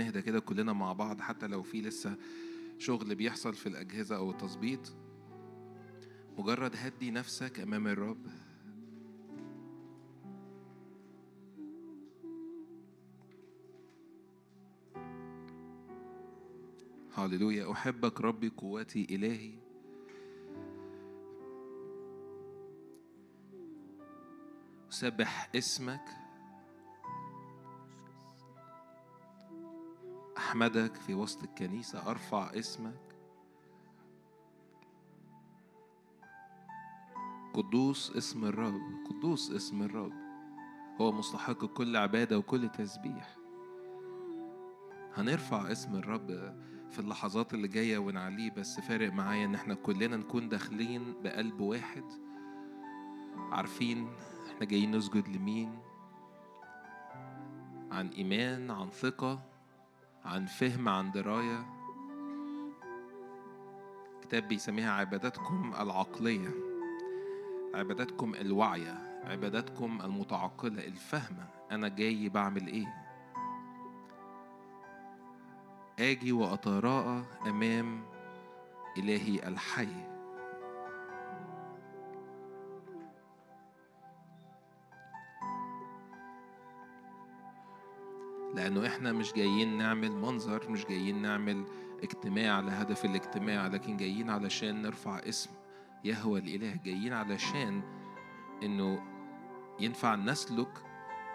نهدى كده كلنا مع بعض حتى لو في لسه شغل بيحصل في الأجهزة أو التظبيط. مجرد هدي نفسك أمام الرب. هللويا. أحبك ربي قوتي إلهي. أسبح اسمك. أحمدك في وسط الكنيسة أرفع اسمك. قدوس اسم الرب قدوس اسم الرب. هو مستحق كل عبادة وكل تسبيح. هنرفع اسم الرب في اللحظات اللي جاية ونعليه بس فارق معايا إن إحنا كلنا نكون داخلين بقلب واحد. عارفين إحنا جايين نسجد لمين؟ عن إيمان عن ثقة. عن فهم عن دراية. كتاب بيسميها عباداتكم العقلية عباداتكم الواعية عباداتكم المتعقلة الفهمة أنا جاي بعمل إيه. آجي وأتراءى أمام إلهي الحي. لأنه إحنا مش جايين نعمل منظر مش جايين نعمل اجتماع لهدف الاجتماع لكن جايين علشان نرفع اسم يهوى الإله جايين علشان إنه ينفع نسلك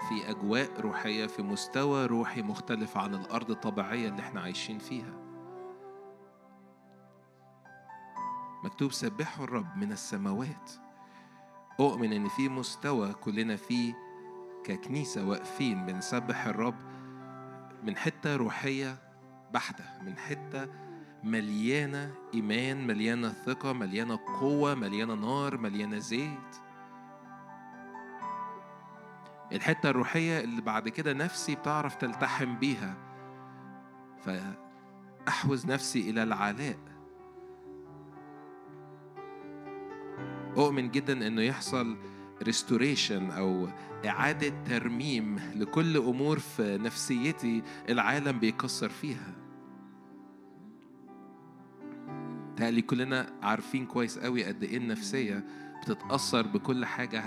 في أجواء روحية في مستوى روحي مختلف عن الأرض الطبيعية اللي إحنا عايشين فيها. مكتوب سبحوا الرب من السماوات. أؤمن إن في مستوى كلنا فيه ككنيسة واقفين بنسبح الرب من حتة روحية بحتة من حتة مليانة إيمان مليانة ثقة مليانة قوة مليانة نار مليانة زيت. الحتة الروحية اللي بعد كده نفسي بتعرف تلتحم بيها. فأحوز نفسي إلى العلاء. أؤمن جدا إنه يحصل ريستوريشن أو إعادة ترميم لكل أمور في نفسيتي العالم بيكسر فيها. تالي كلنا عارفين كويس قوي قد إيه النفسية بتتأثر بكل حاجة.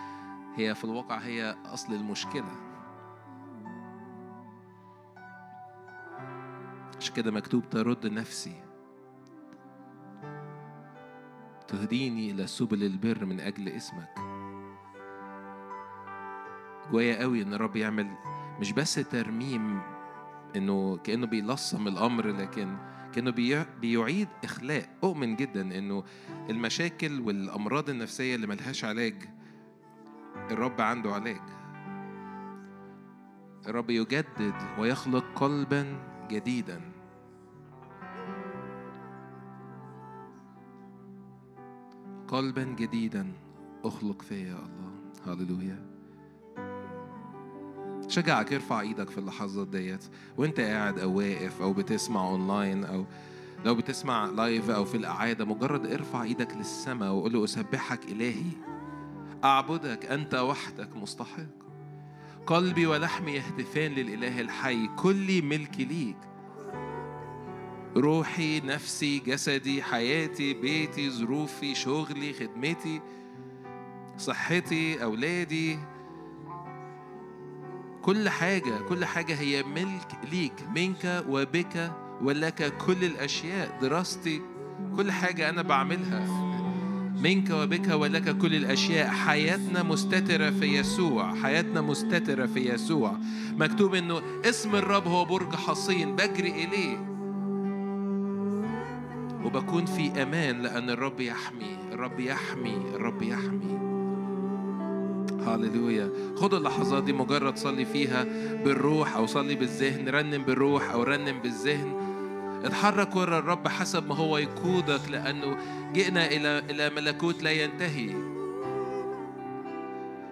هي في الواقع هي أصل المشكلة. عشان كده مكتوب؟ ترد نفسي. تهديني إلى سبل البر من أجل اسمك. جوايا قوي إن الرب يعمل مش بس ترميم إنه كأنه بيلصم الأمر لكن كأنه بيعيد إخلاء. أؤمن جدا إنه المشاكل والأمراض النفسية اللي ملهاش علاج الرب عنده علاج. الرب يجدد ويخلق قلبا جديدا. قلبا جديدا أخلق فيا يا الله. هللويا. شجعك ارفع إيدك في اللحظات ديت. وانت قاعد أو واقف أو بتسمع اونلاين أو لو بتسمع live أو في الاعاده مجرد ارفع إيدك للسماء وقول له أسبحك إلهي. أعبدك أنت وحدك مستحق. قلبي ولحمي يهتفان للإله الحي كلي ملكي ليك. روحي نفسي جسدي حياتي بيتي ظروفي شغلي خدمتي صحتي أولادي كل حاجة كل حاجة هي ملك ليك منك وبك ولك كل الأشياء دراستي كل حاجة أنا بعملها. منك وبك ولك كل الأشياء. حياتنا مستترة في يسوع حياتنا مستترة في يسوع. مكتوب إنه اسم الرب هو برج حصين. بجري إليه. وبكون في أمان لأن الرب يحمي الرب يحمي الرب يحمي. هاللويا خد اللحظات دي مجرد صلي فيها بالروح أو صلي بالذهن رنم بالروح أو رنم بالذهن. اتحرك ورا الرب حسب ما هو يقودك لأنه جئنا إلى إلى ملكوت لا ينتهي.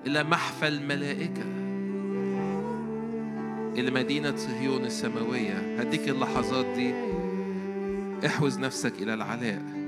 إلى محفل ملائكة. إلى مدينة صهيون السماوية. هديك اللحظات دي. احوز نفسك إلى العلاء.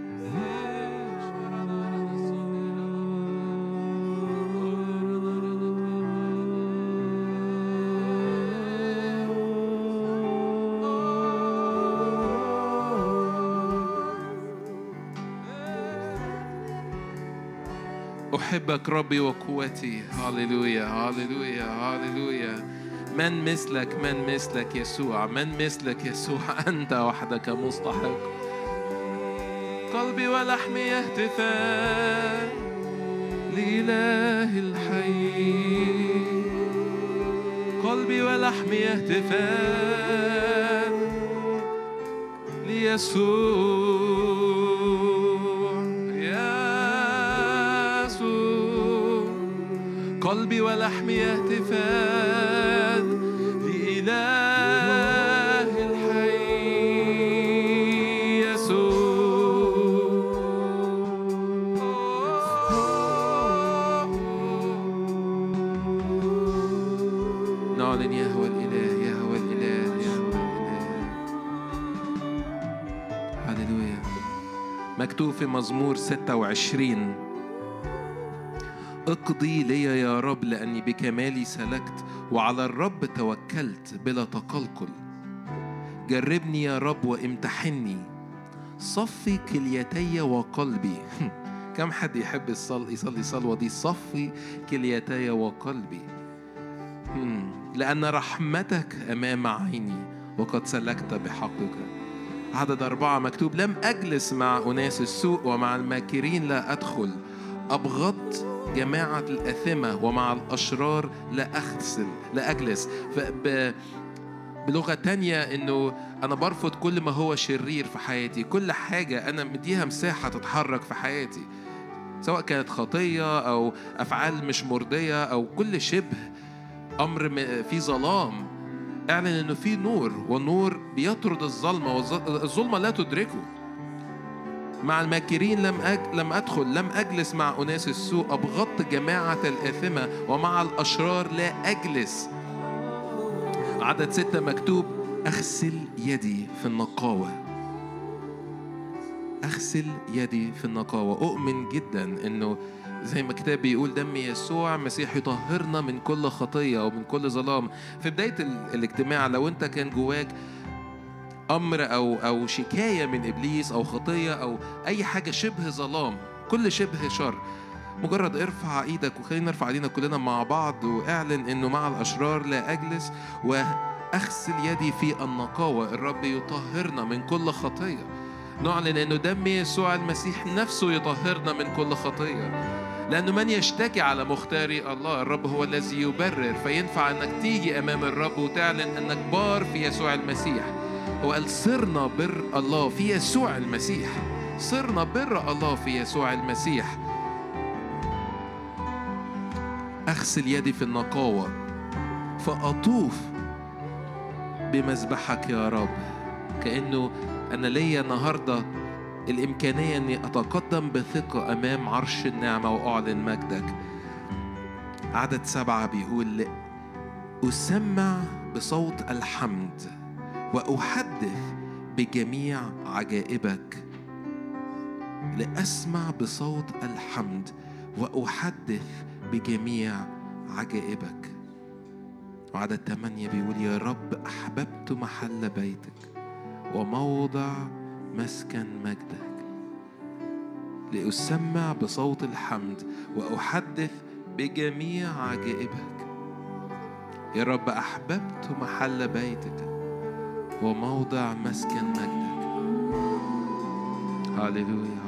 أحبك ربي وقوتي. هاليلويا هاليلويا هاليلويا من مثلك من مثلك يسوع من مثلك يسوع. أنت وحدك مستحق. قلبي ولحمي يهتفان لإله الحي. قلبي ولحمي يهتفان ليسوع. ولحمي يهتفان لإله الحي يسوع. نعلن يهوى الإله يهوى الإله يهوى الإله. هللويا. مكتوب في مزمور 26 اقضي لي يا رب لأني بكمالي سلكت وعلى الرب توكلت بلا تقلقل. جربني يا رب وامتحني. صفي كليتي وقلبي. كم حد يحب يصلي يصلي صلوة دي؟ صفي كليتي وقلبي. لأن رحمتك أمام عيني وقد سلكت بحقك. عدد أربعة مكتوب لم أجلس مع أناس السوء ومع الماكرين لا أدخل. أبغضت جماعة الأثمة ومع الأشرار لا أغسل لا أجلس فب... بلغة تانية إنه أنا برفض كل ما هو شرير في حياتي. كل حاجة أنا مديها مساحة تتحرك في حياتي. سواء كانت خطية أو أفعال مش مرضية أو كل شبه أمر في ظلام. اعلن إنه في نور والنور بيطرد الظلمة والظلمة لا تدركه. مع الماكرين لم أج... لم أدخل لم أجلس مع أناس السوء أبغضت جماعة الآثمة ومع الأشرار لا أجلس. عدد ستة مكتوب أغسل يدي في النقاوة. أغسل يدي في النقاوة. أؤمن جدا إنه زي ما الكتاب بيقول دم يسوع مسيح يطهرنا من كل خطية ومن كل ظلام. في بداية ال- الاجتماع لو أنت كان جواك أمر أو أو شكاية من إبليس أو خطية أو أي حاجة شبه ظلام كل شبه شر. مجرد ارفع إيدك وخلينا نرفع إيدينا كلنا مع بعض واعلن إنه مع الأشرار لا أجلس وأغسل يدي في النقاوة. الرب يطهرنا من كل خطية. نعلن إنه دم يسوع المسيح نفسه يطهرنا من كل خطية. لأنه من يشتكي على مختاري الله الرب هو الذي يبرر. فينفع أنك تيجي أمام الرب وتعلن أنك بار في يسوع المسيح. هو قال صرنا بر الله في يسوع المسيح. صرنا بر الله في يسوع المسيح. أغسل يدي في النقاوة فأطوف بمذبحك يا رب. كأنه أنا ليا النهاردة الإمكانية أني أتقدم بثقة أمام عرش النعمة وأعلن مجدك. عدد سبعة بيقول أسمع بصوت الحمد. وأحدث بجميع عجائبك. لأسمع بصوت الحمد وأحدث بجميع عجائبك. وعدد ثمانية بيقول يا رب أحببت محل بيتك وموضع مسكن مجدك. لأسمع بصوت الحمد وأحدث بجميع عجائبك. يا رب أحببت محل بيتك وموضع مسكن مجدك. هاليلويا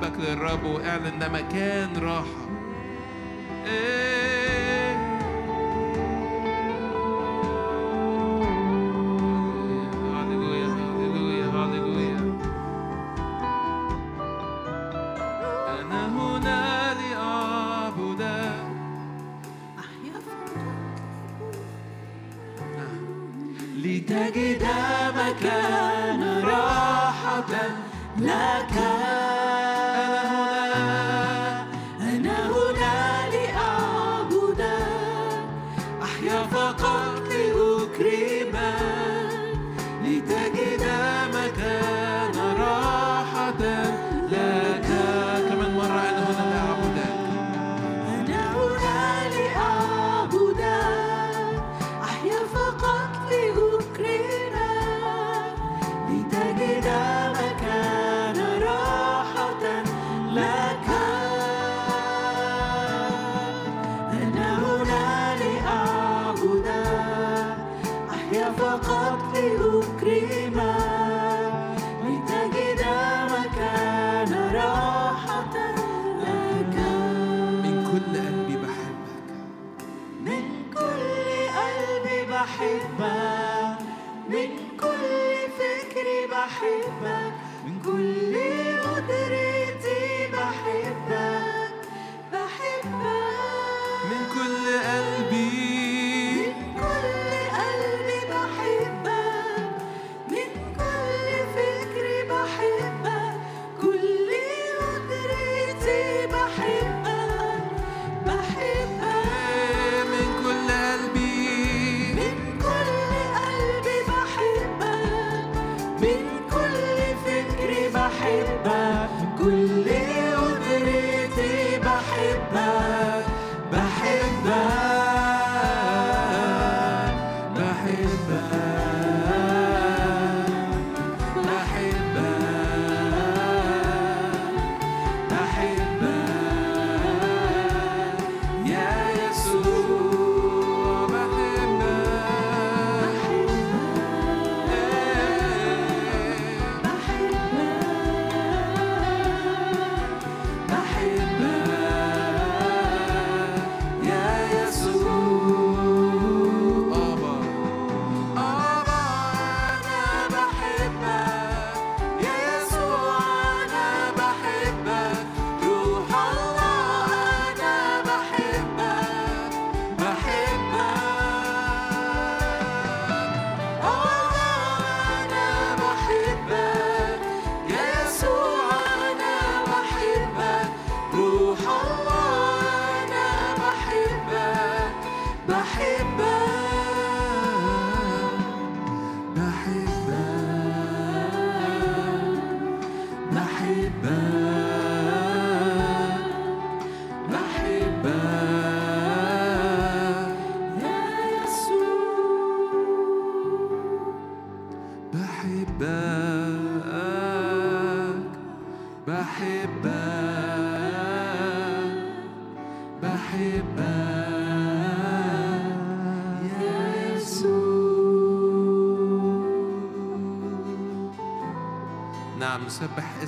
قلبك للرب وإعلن ده مكان راحة. إيه هاليلويا أنا هنا لتجد مكان راحة لك.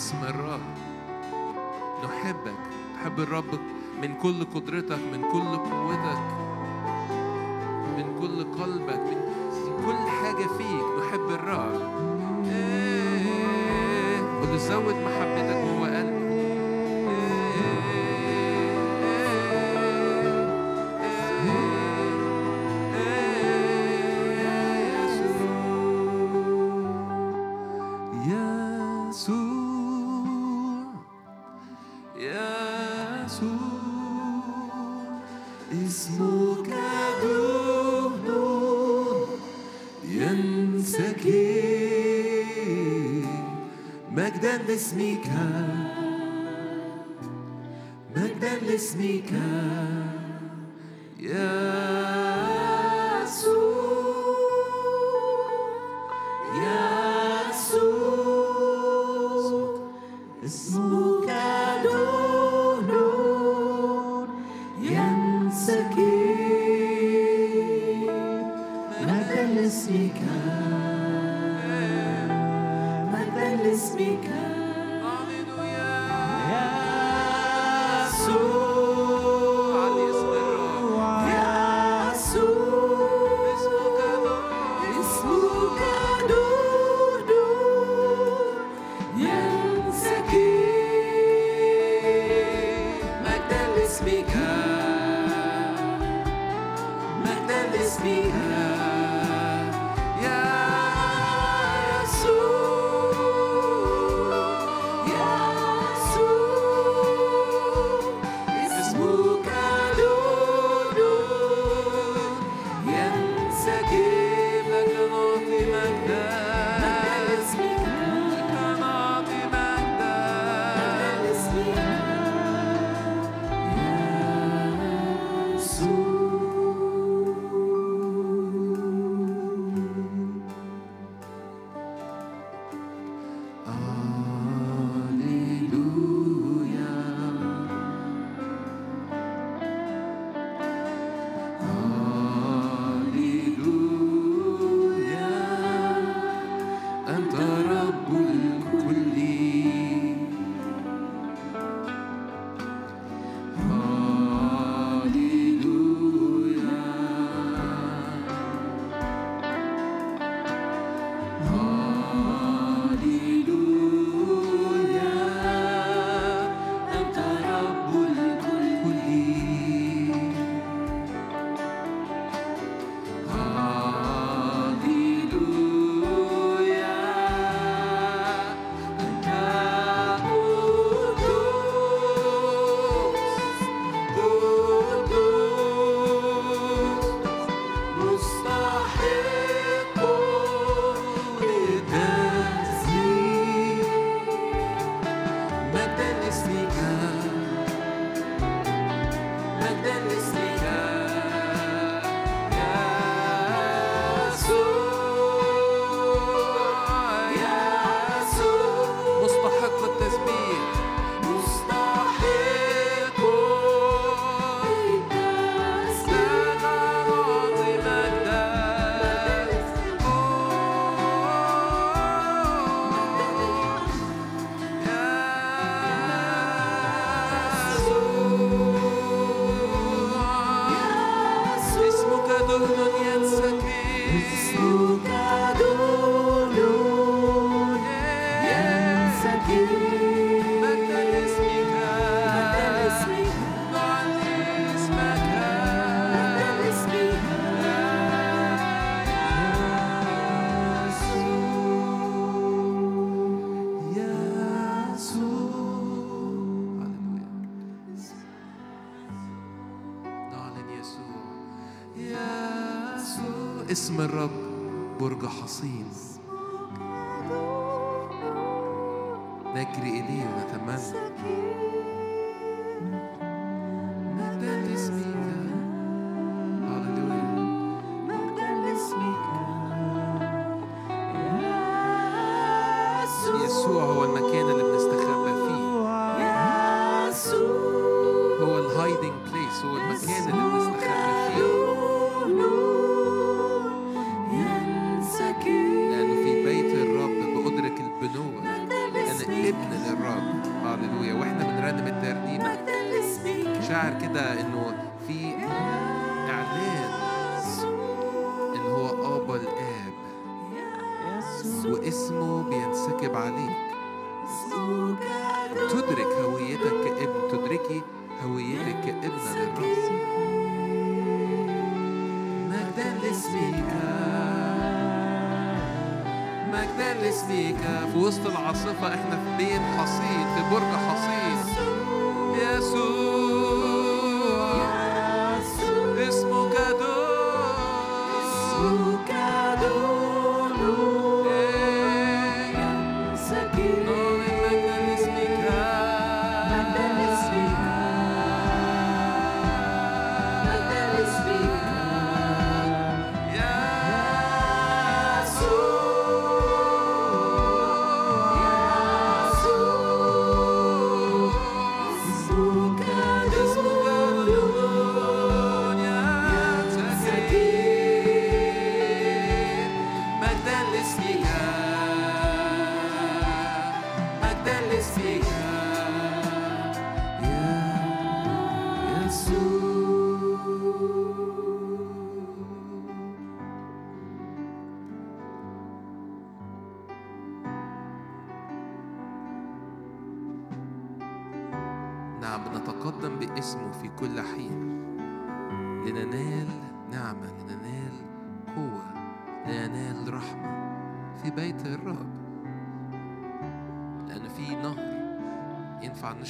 اسم الرب. نحبك. نحب الرب من كل قدرتك من كل قوتك من كل قلبك من كل حاجة فيك. نحب الرب. إيه. قل زود محبتك. لاسمك مجدا لاسمك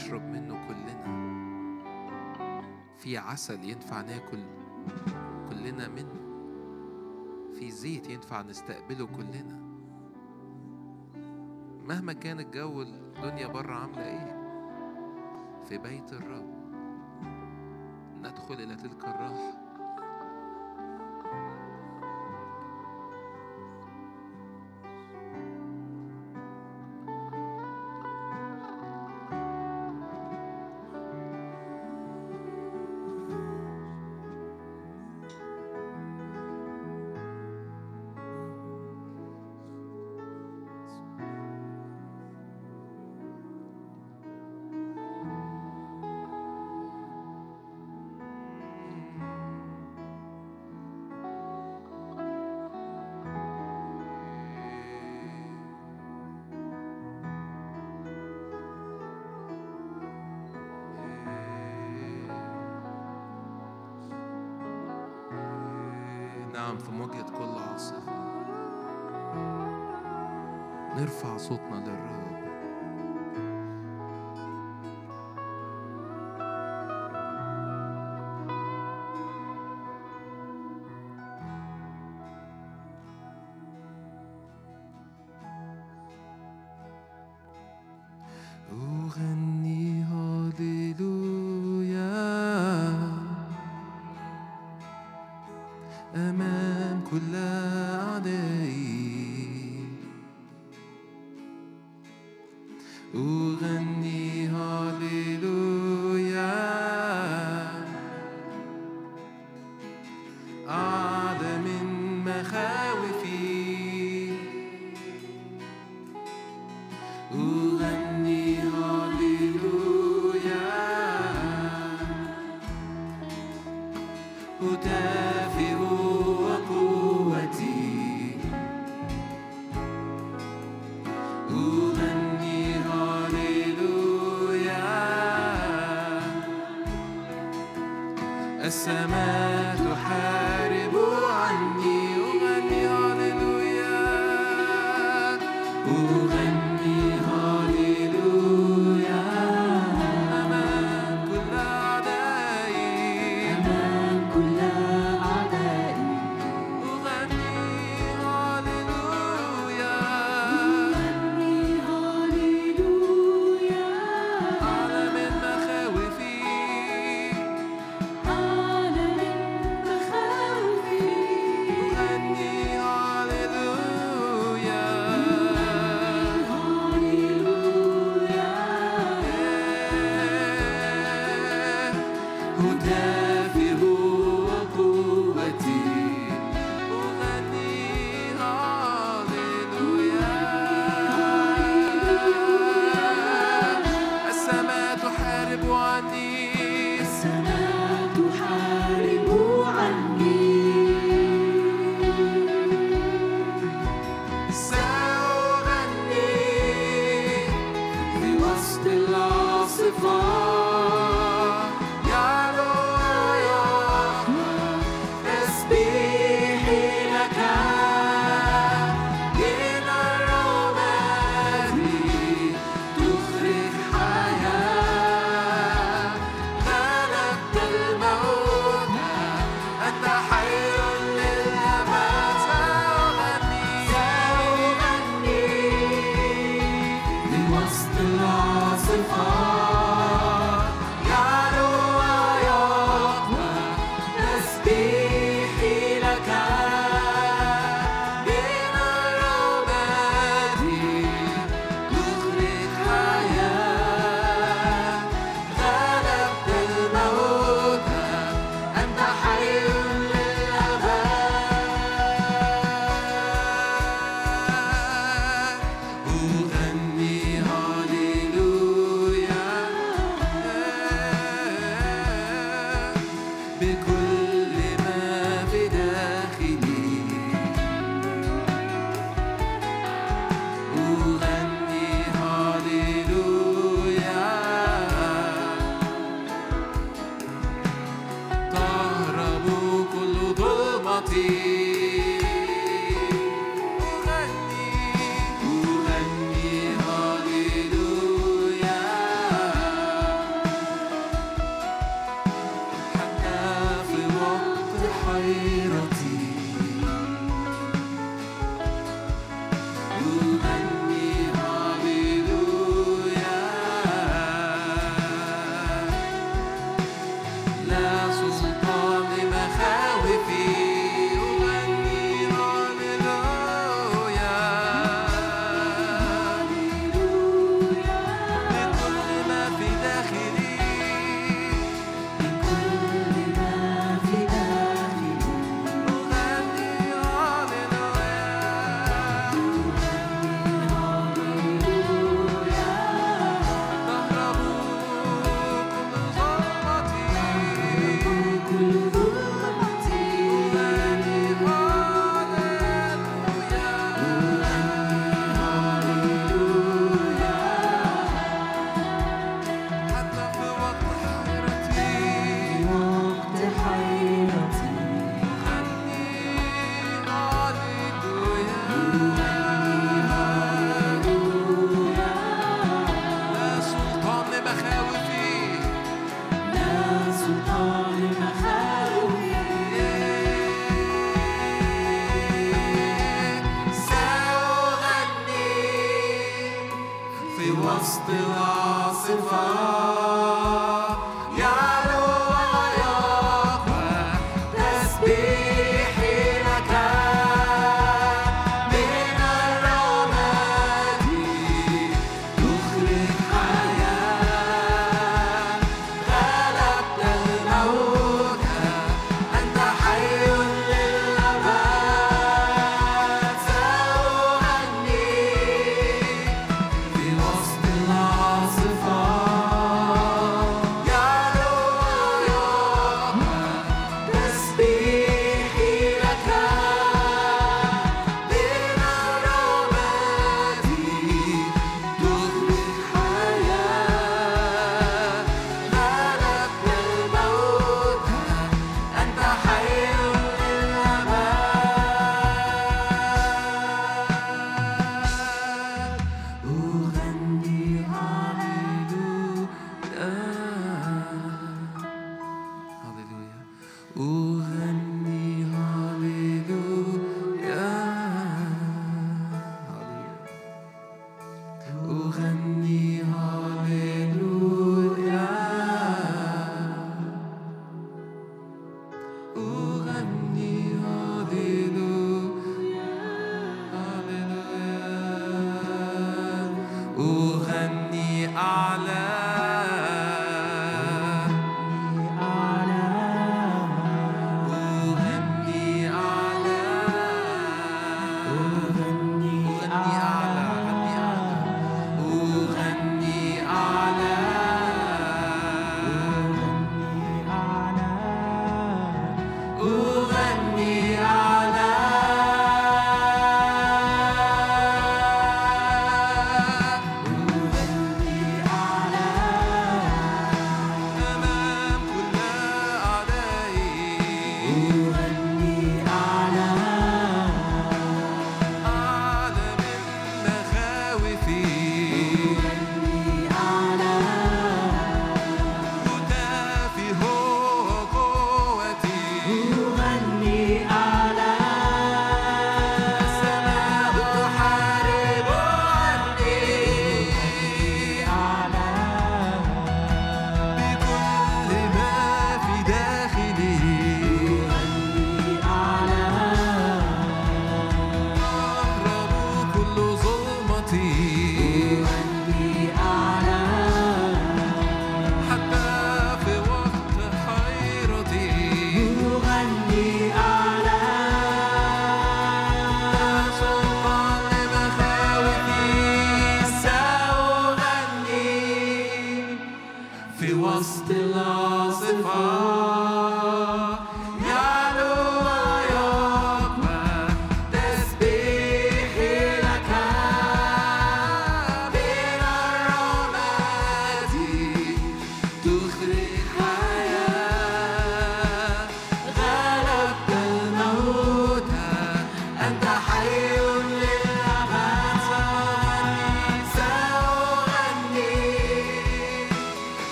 نشرب منه كلنا. في عسل ينفع ناكل كلنا منه. في زيت ينفع نستقبله كلنا. مهما كان الجو الدنيا بره عاملة إيه؟ في بيت الرب. ندخل إلى تلك الراحة.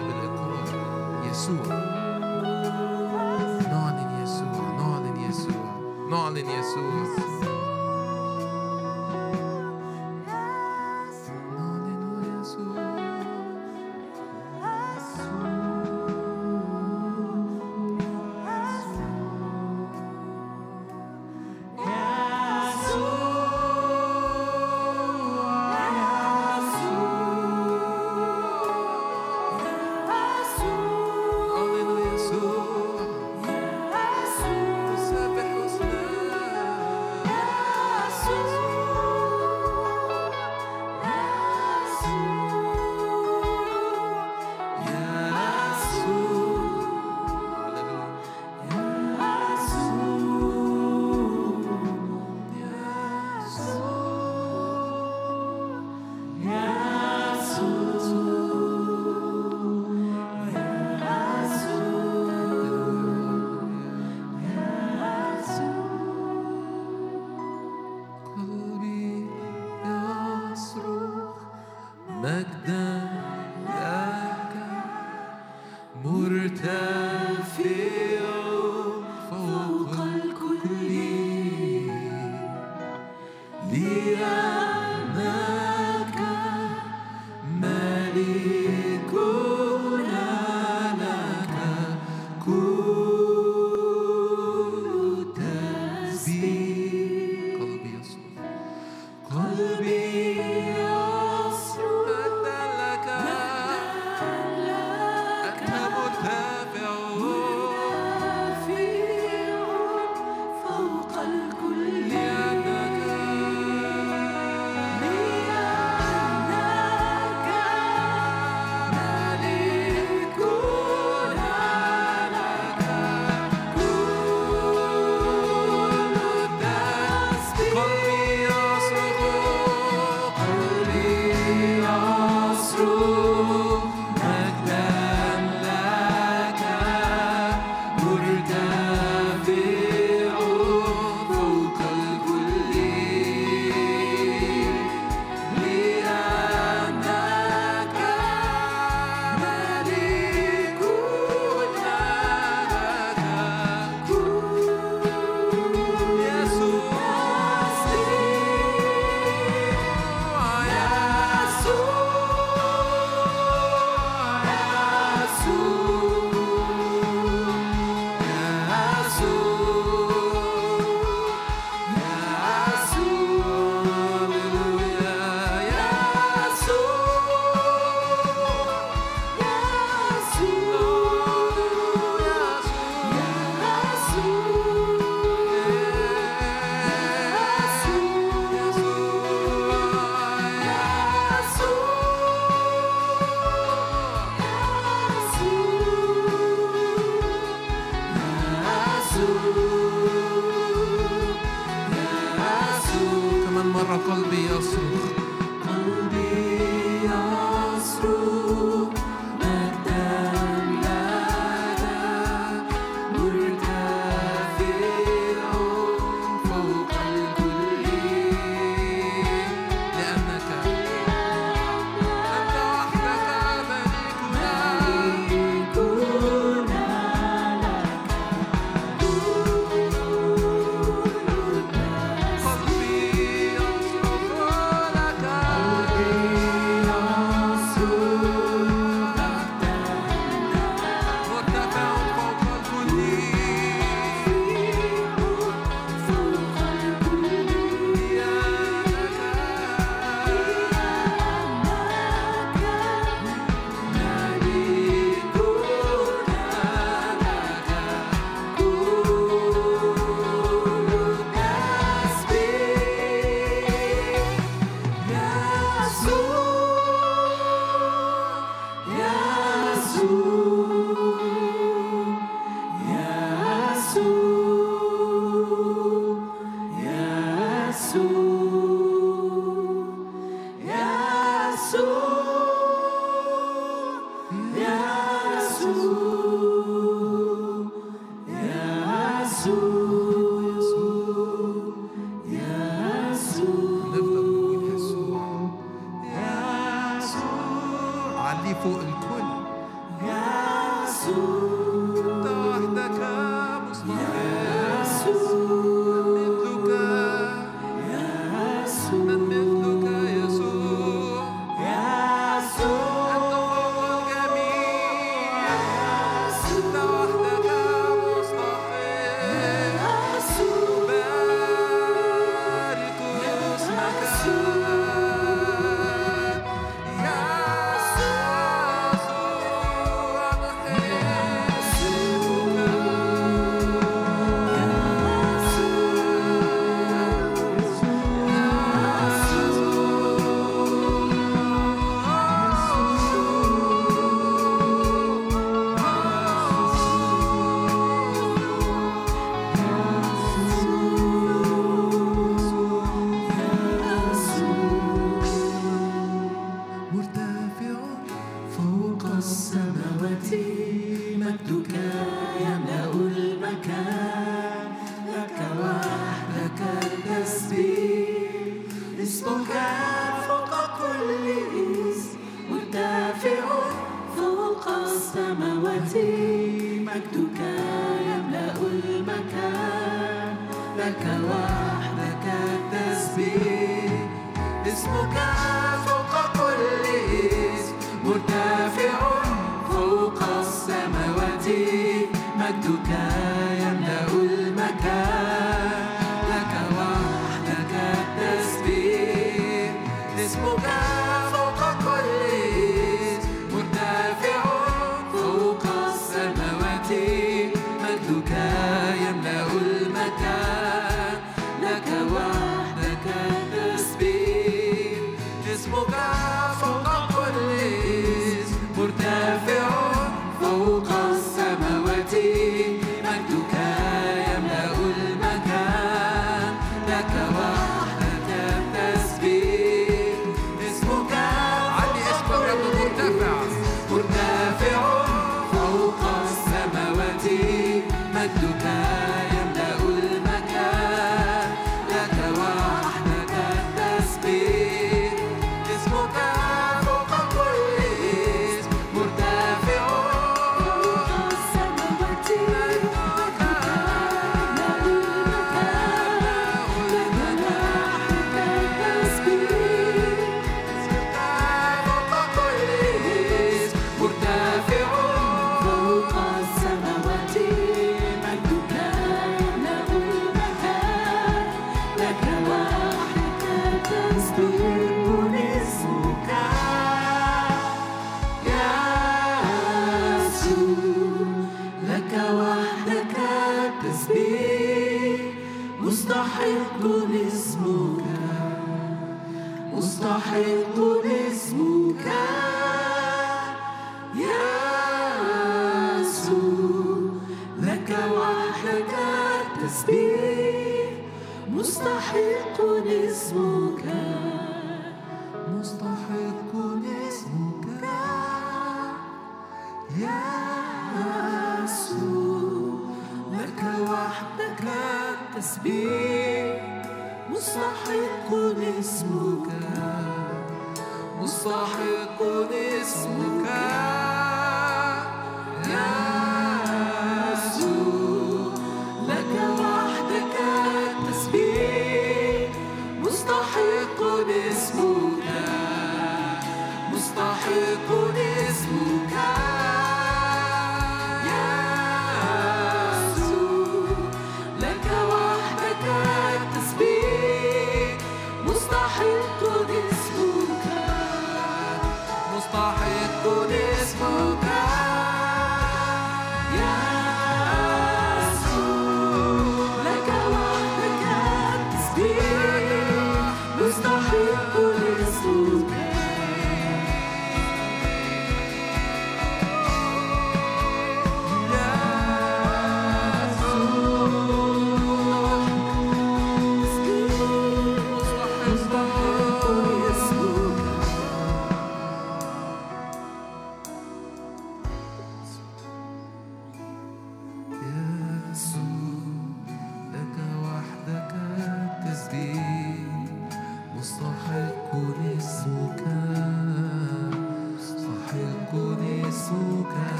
بالإقرار يسوع. نعلن يسوع نعلن يسوع نعلن يسوع.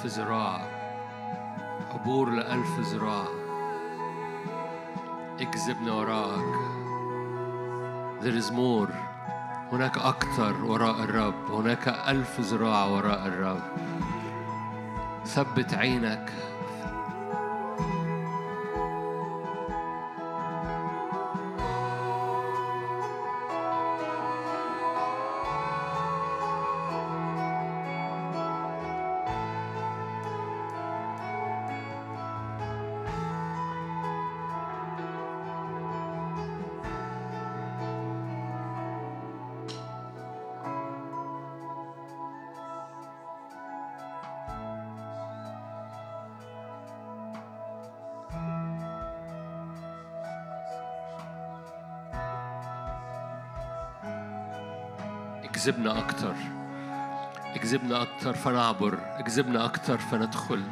لألف ذراع. عبور لألف ذراع. اكذبنا وراك There is more. هناك أكثر وراء الرب. هناك ألف ذراع وراء الرب. ثبت عينك. اجذبنا أكتر. اجذبنا أكتر فنعبر. اجذبنا أكتر فندخل.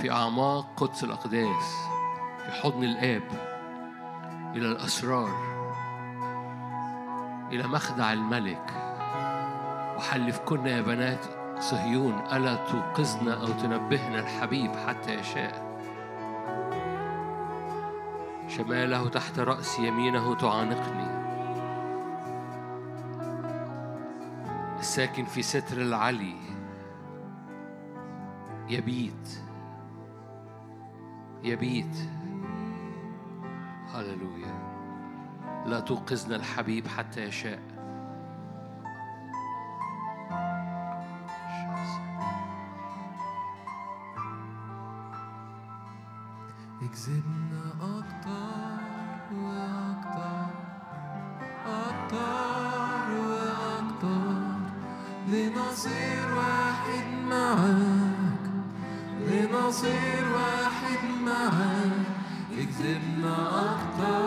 في أعماق قدس الأقداس. في حضن الآب. إلى الأسرار. إلى مخدع الملك. وحلفكن يا بنات صهيون. ألا توقظن أو تنبهن الحبيب حتى يشاء. شماله تحت رأس يمينه تعانقني. الساكن في ستر العلي. يبيت يبيت هللويا. لا توقظنا الحبيب حتى يشاء. اكذبنا لنصير واحد معاك. اكذبنا أكتر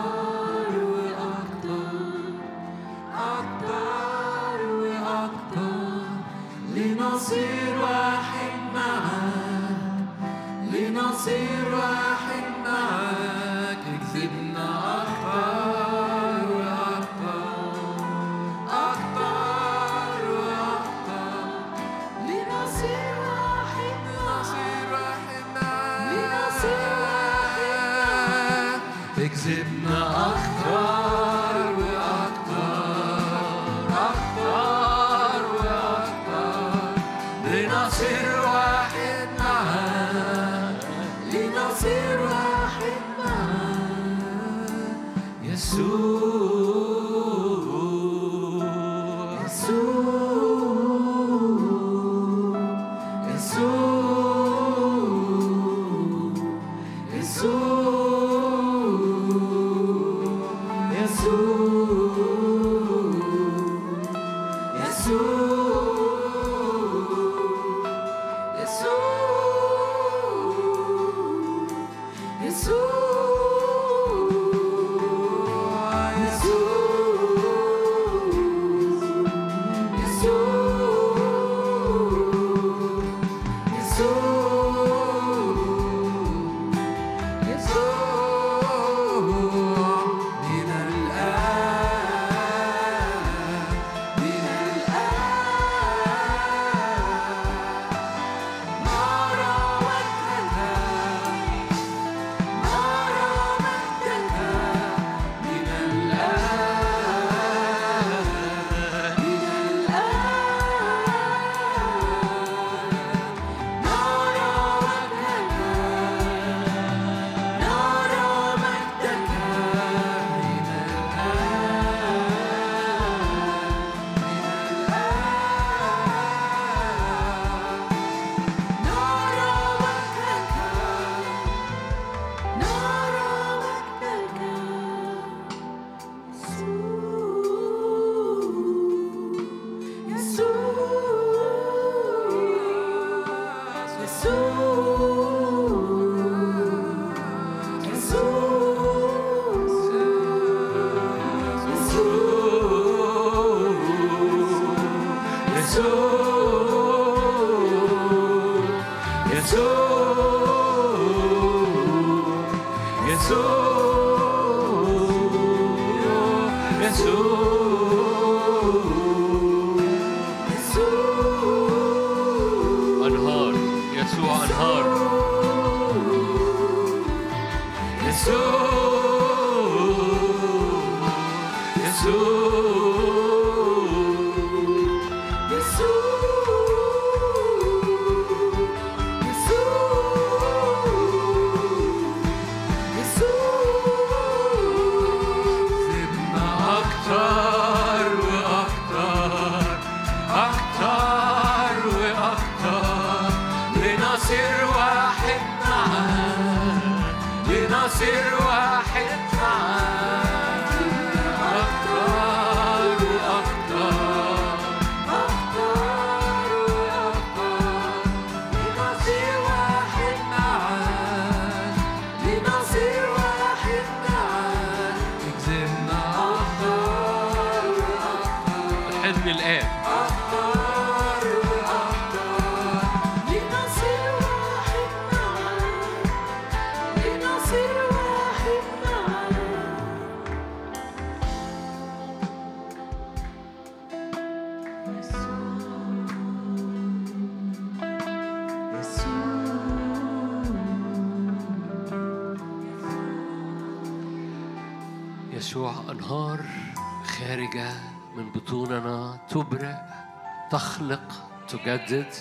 تخلق تجدد.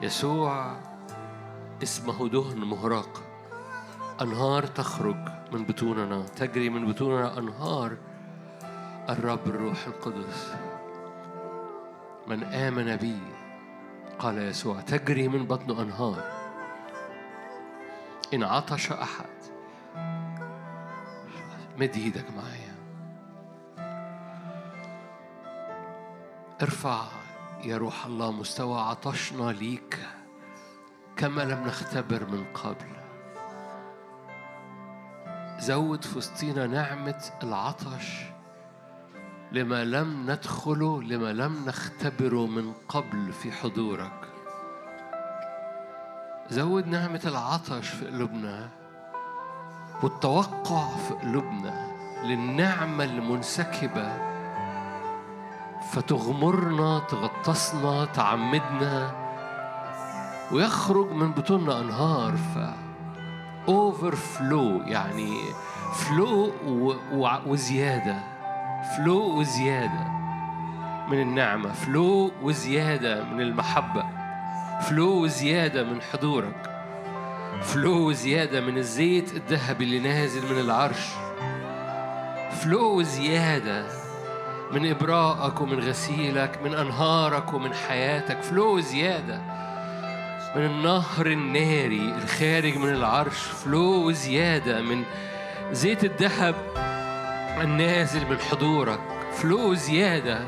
يسوع اسمه دهن مهراق. أنهار تخرج من بطوننا تجري من بطوننا أنهار الرب الروح القدس. من آمن بي قال يسوع تجري من بطن أنهار. إن عطش أحد مد إيدك معايا ارفع يا روح الله مستوى عطشنا ليك كما لم نختبر من قبل. زود في وسطينا نعمة العطش لما لم ندخله لما لم نختبره من قبل في حضورك. زود نعمة العطش في قلوبنا والتوقع في قلوبنا للنعمة المنسكبة فتغمرنا تغطسنا تعمدنا ويخرج من بطوننا أنهار ف overflow يعني flow وزيادة flow وزيادة من النعمة flow وزيادة من المحبة flow وزيادة من حضورك فلو وزيادة من الزيت الذهبي اللي نازل من العرش فلو وزيادة من إبراءك ومن غسيلك من أنهارك ومن حياتك. فلو زيادة. من النهر الناري الخارج من العرش فلو زيادة. من زيت الذهب النازل من حضورك فلو زيادة.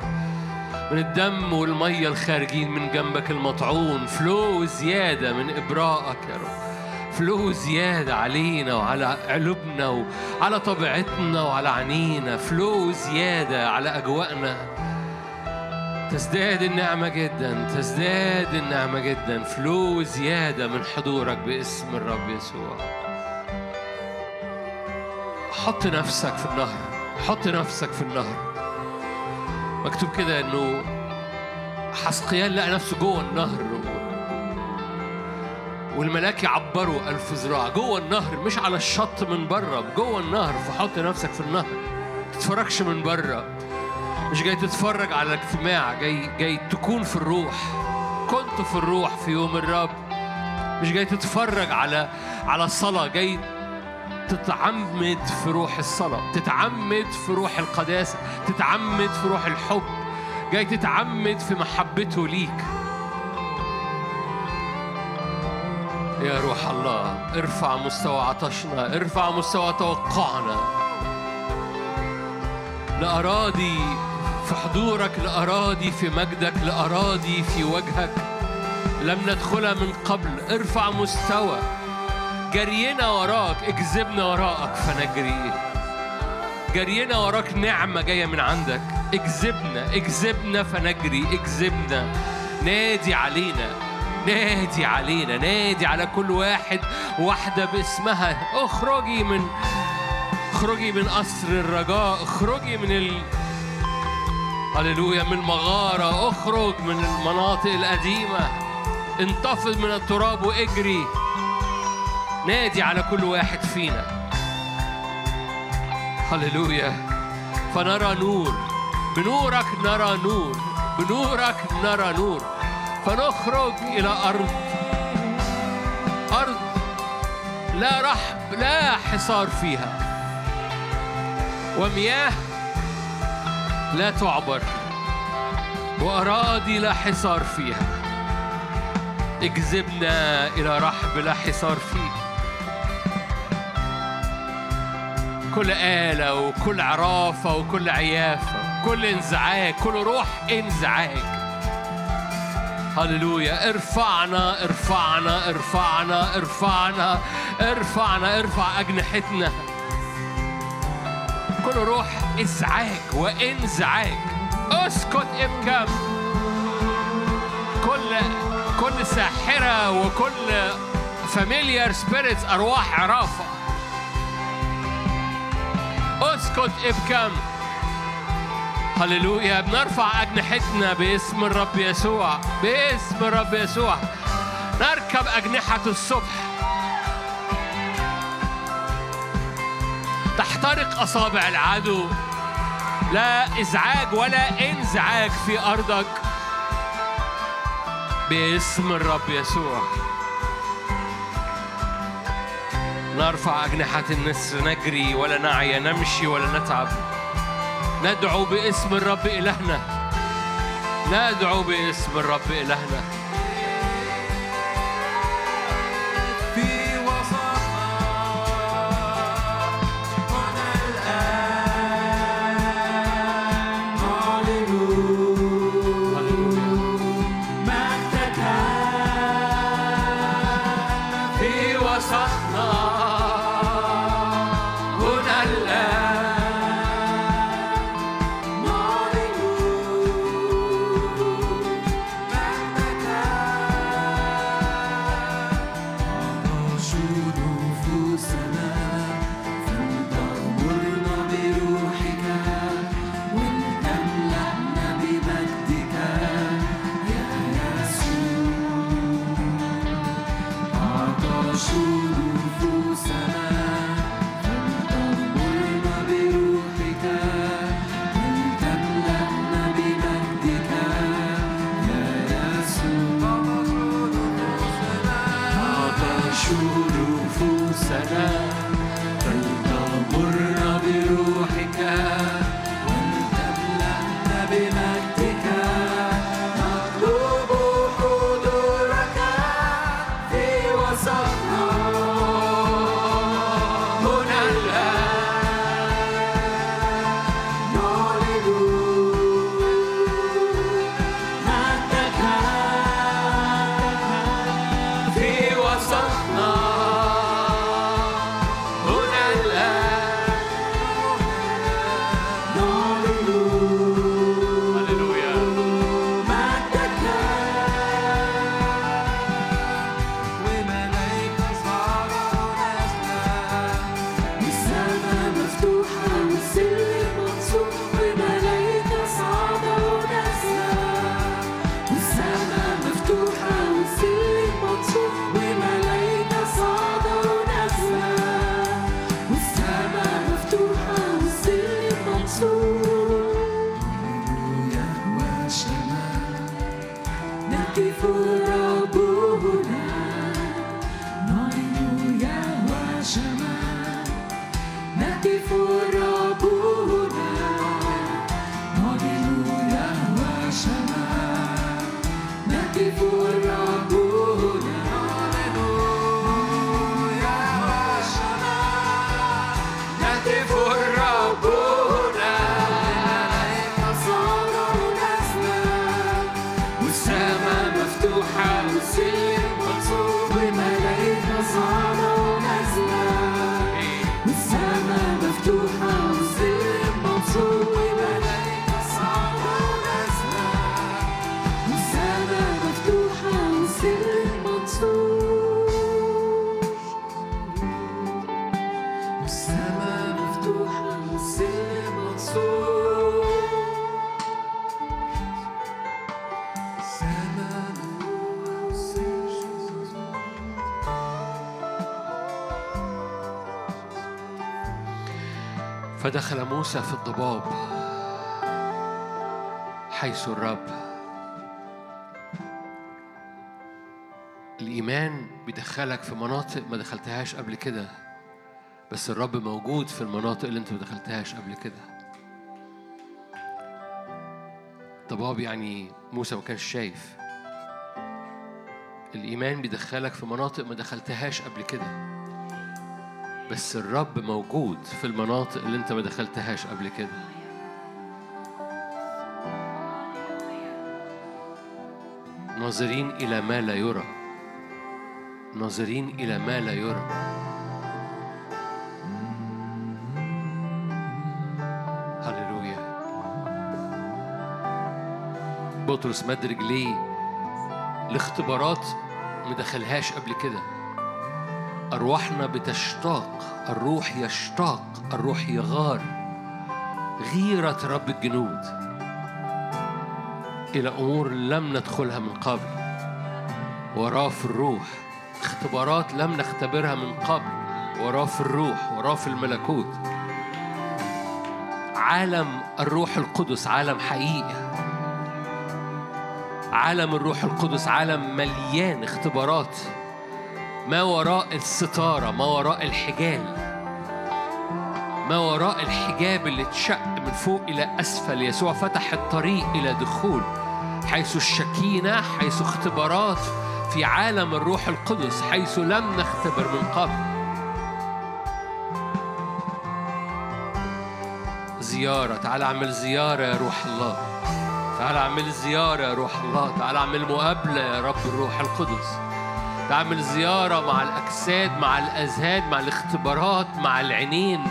من الدم والمية الخارجين من جنبك المطعون فلو زيادة. من إبراءك يا رب. فلو زيادة علينا وعلى قلوبنا وعلى طبيعتنا وعلى عنينا فلو زيادة على أجواءنا. تزداد النعمة جدا تزداد النعمة جدا. فلو زيادة من حضورك باسم الرب يسوع. حط نفسك في النهر حط نفسك في النهر. مكتوب كده إنه حسقيال لقى نفسه جوه النهر والملاك يعبروا ألف ذراع جوه النهر مش على الشط من بره جوه النهر فحط نفسك في النهر. تتفرجش من بره. مش جاي تتفرج على اجتماع جاي جاي تكون في الروح. كنت في الروح في يوم الرب. مش جاي تتفرج على على الصلاة جاي تتعمد في روح الصلاة تتعمد في روح القداسة تتعمد في روح الحب. جاي تتعمد في محبته ليك. يا روح الله ارفع مستوى عطشنا ارفع مستوى توقعنا. لأراضي في حضورك لأراضي في مجدك لأراضي في وجهك. لم ندخلها من قبل ارفع مستوى. جرينا وراك اجذبنا وراءك فنجري. جرينا وراك نعمة جاية من عندك. اجذبنا اجذبنا فنجري اجذبنا نادي علينا. نادي علينا نادي على كل واحد واحدة باسمها. اخرجي من اخرجي من قصر الرجاء اخرجي من ال... هللويا من مغارة اخرج من المناطق القديمة. انتفض من التراب واجري. نادي على كل واحد فينا. هللويا. فنرى نور. بنورك نرى نور. بنورك نرى نور. فنخرج إلى أرض. أرض لا رحب لا حصار فيها. ومياه لا تعبر. وأراضي لا حصار فيها. اجذبنا إلى رحب لا حصار فيه. كل آلة وكل عرافة وكل عيافة كل انزعاج كل روح انزعاج. هللويا. ارفعنا ارفعنا ارفعنا ارفعنا ارفعنا ارفع أجنحتنا. كل روح ازعاج وانزعاج. اسكت ابكم كل كل ساحرة وكل familiar spirits أرواح عرافة. اسكت ابكم هللويا. بنرفع أجنحتنا باسم الرب يسوع باسم الرب يسوع. نركب أجنحة الصبح. تحت تخترق أصابع العدو. لا إزعاج ولا إنزعاج في أرضك. باسم الرب يسوع. نرفع أجنحة النسر نجري ولا نعي نمشي ولا نتعب. ندعو باسم الرب إلهنا. ندعو باسم الرب إلهنا. موسى في الضباب حيث الرب. الإيمان بيدخلك في مناطق ما دخلتهاش قبل كده بس الرب موجود في المناطق اللي انت ما دخلتهاش قبل كده. ضباب يعني موسى ما كانش شايف. الإيمان بيدخلك في مناطق ما دخلتهاش قبل كده. بس الرب موجود في المناطق اللي انت ما دخلتهاش قبل كده. ناظرين إلى ما لا يرى. ناظرين إلى ما لا يرى. هللويا. بطرس مد رجليه لاختبارات ما دخلهاش قبل كده. أرواحنا بتشتاق الروح يشتاق الروح يغار. غيرة رب الجنود إلى أمور لم ندخلها من قبل. وراه في الروح اختبارات لم نختبرها من قبل. وراه في الروح وراه في الملكوت. عالم الروح القدس عالم حقيقي. عالم الروح القدس عالم مليان اختبارات. ما وراء الستارة ما وراء الحجال. ما وراء الحجاب اللي اتشق من فوق إلى أسفل يسوع فتح الطريق إلى دخول. حيث الشكينة حيث اختبارات في عالم الروح القدس حيث لم نختبر من قبل. زيارة تعال اعمل زيارة يا روح الله. تعال اعمل زيارة يا روح الله. تعال اعمل مقابلة يا رب الروح القدس. تعمل زيارة مع الأجساد مع الأذهان مع الاختبارات مع العينين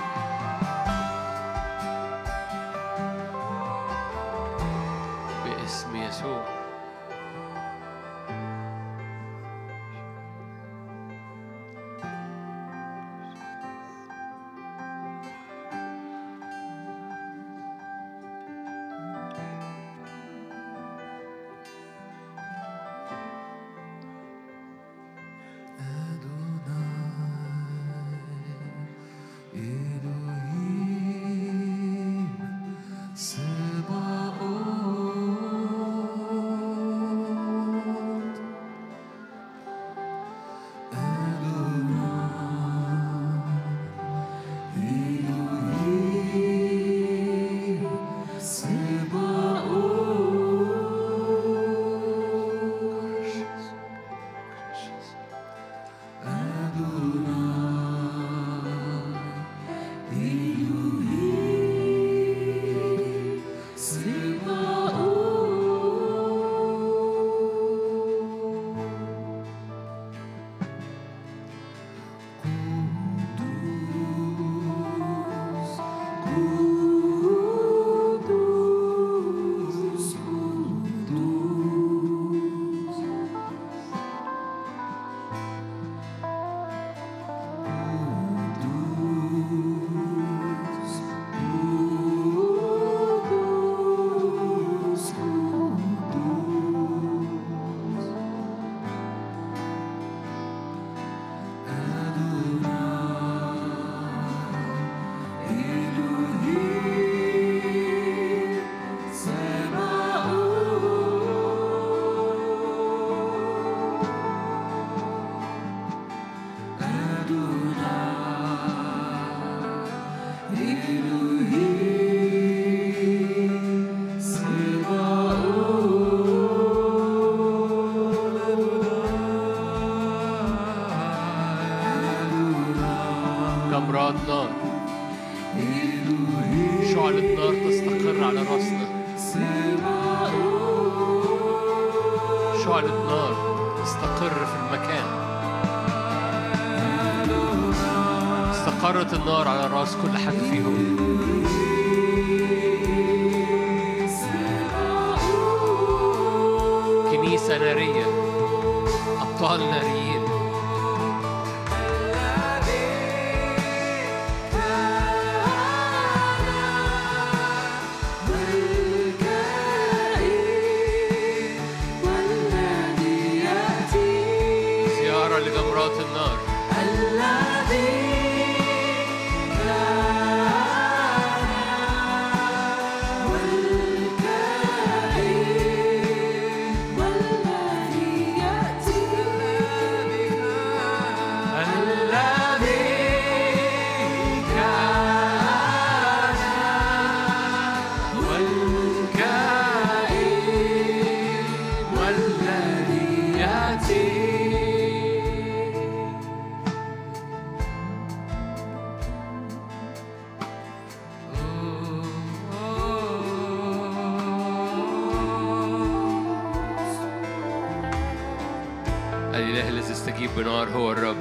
بنار هو الرب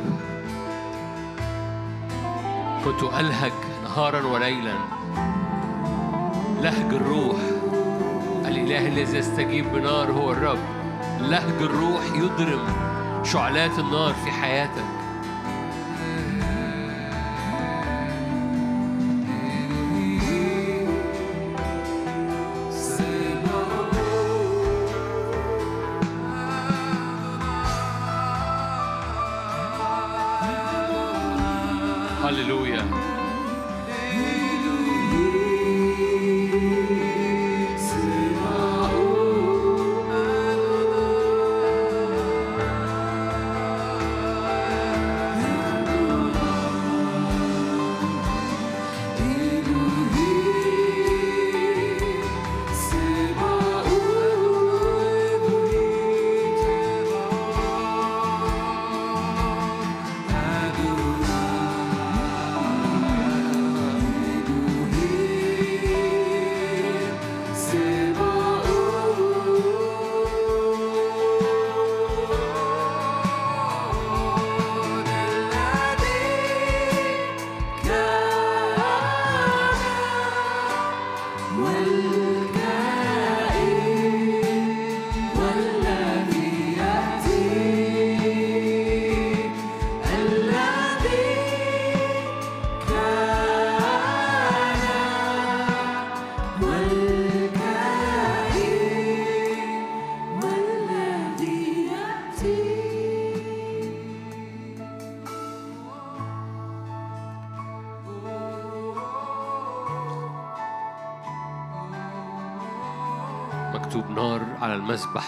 كنت ألهج نهارا وليلا. لهج الروح الإله الذي يستجيب بنار هو الرب لهج الروح يضرم شعلات النار في حياتك. على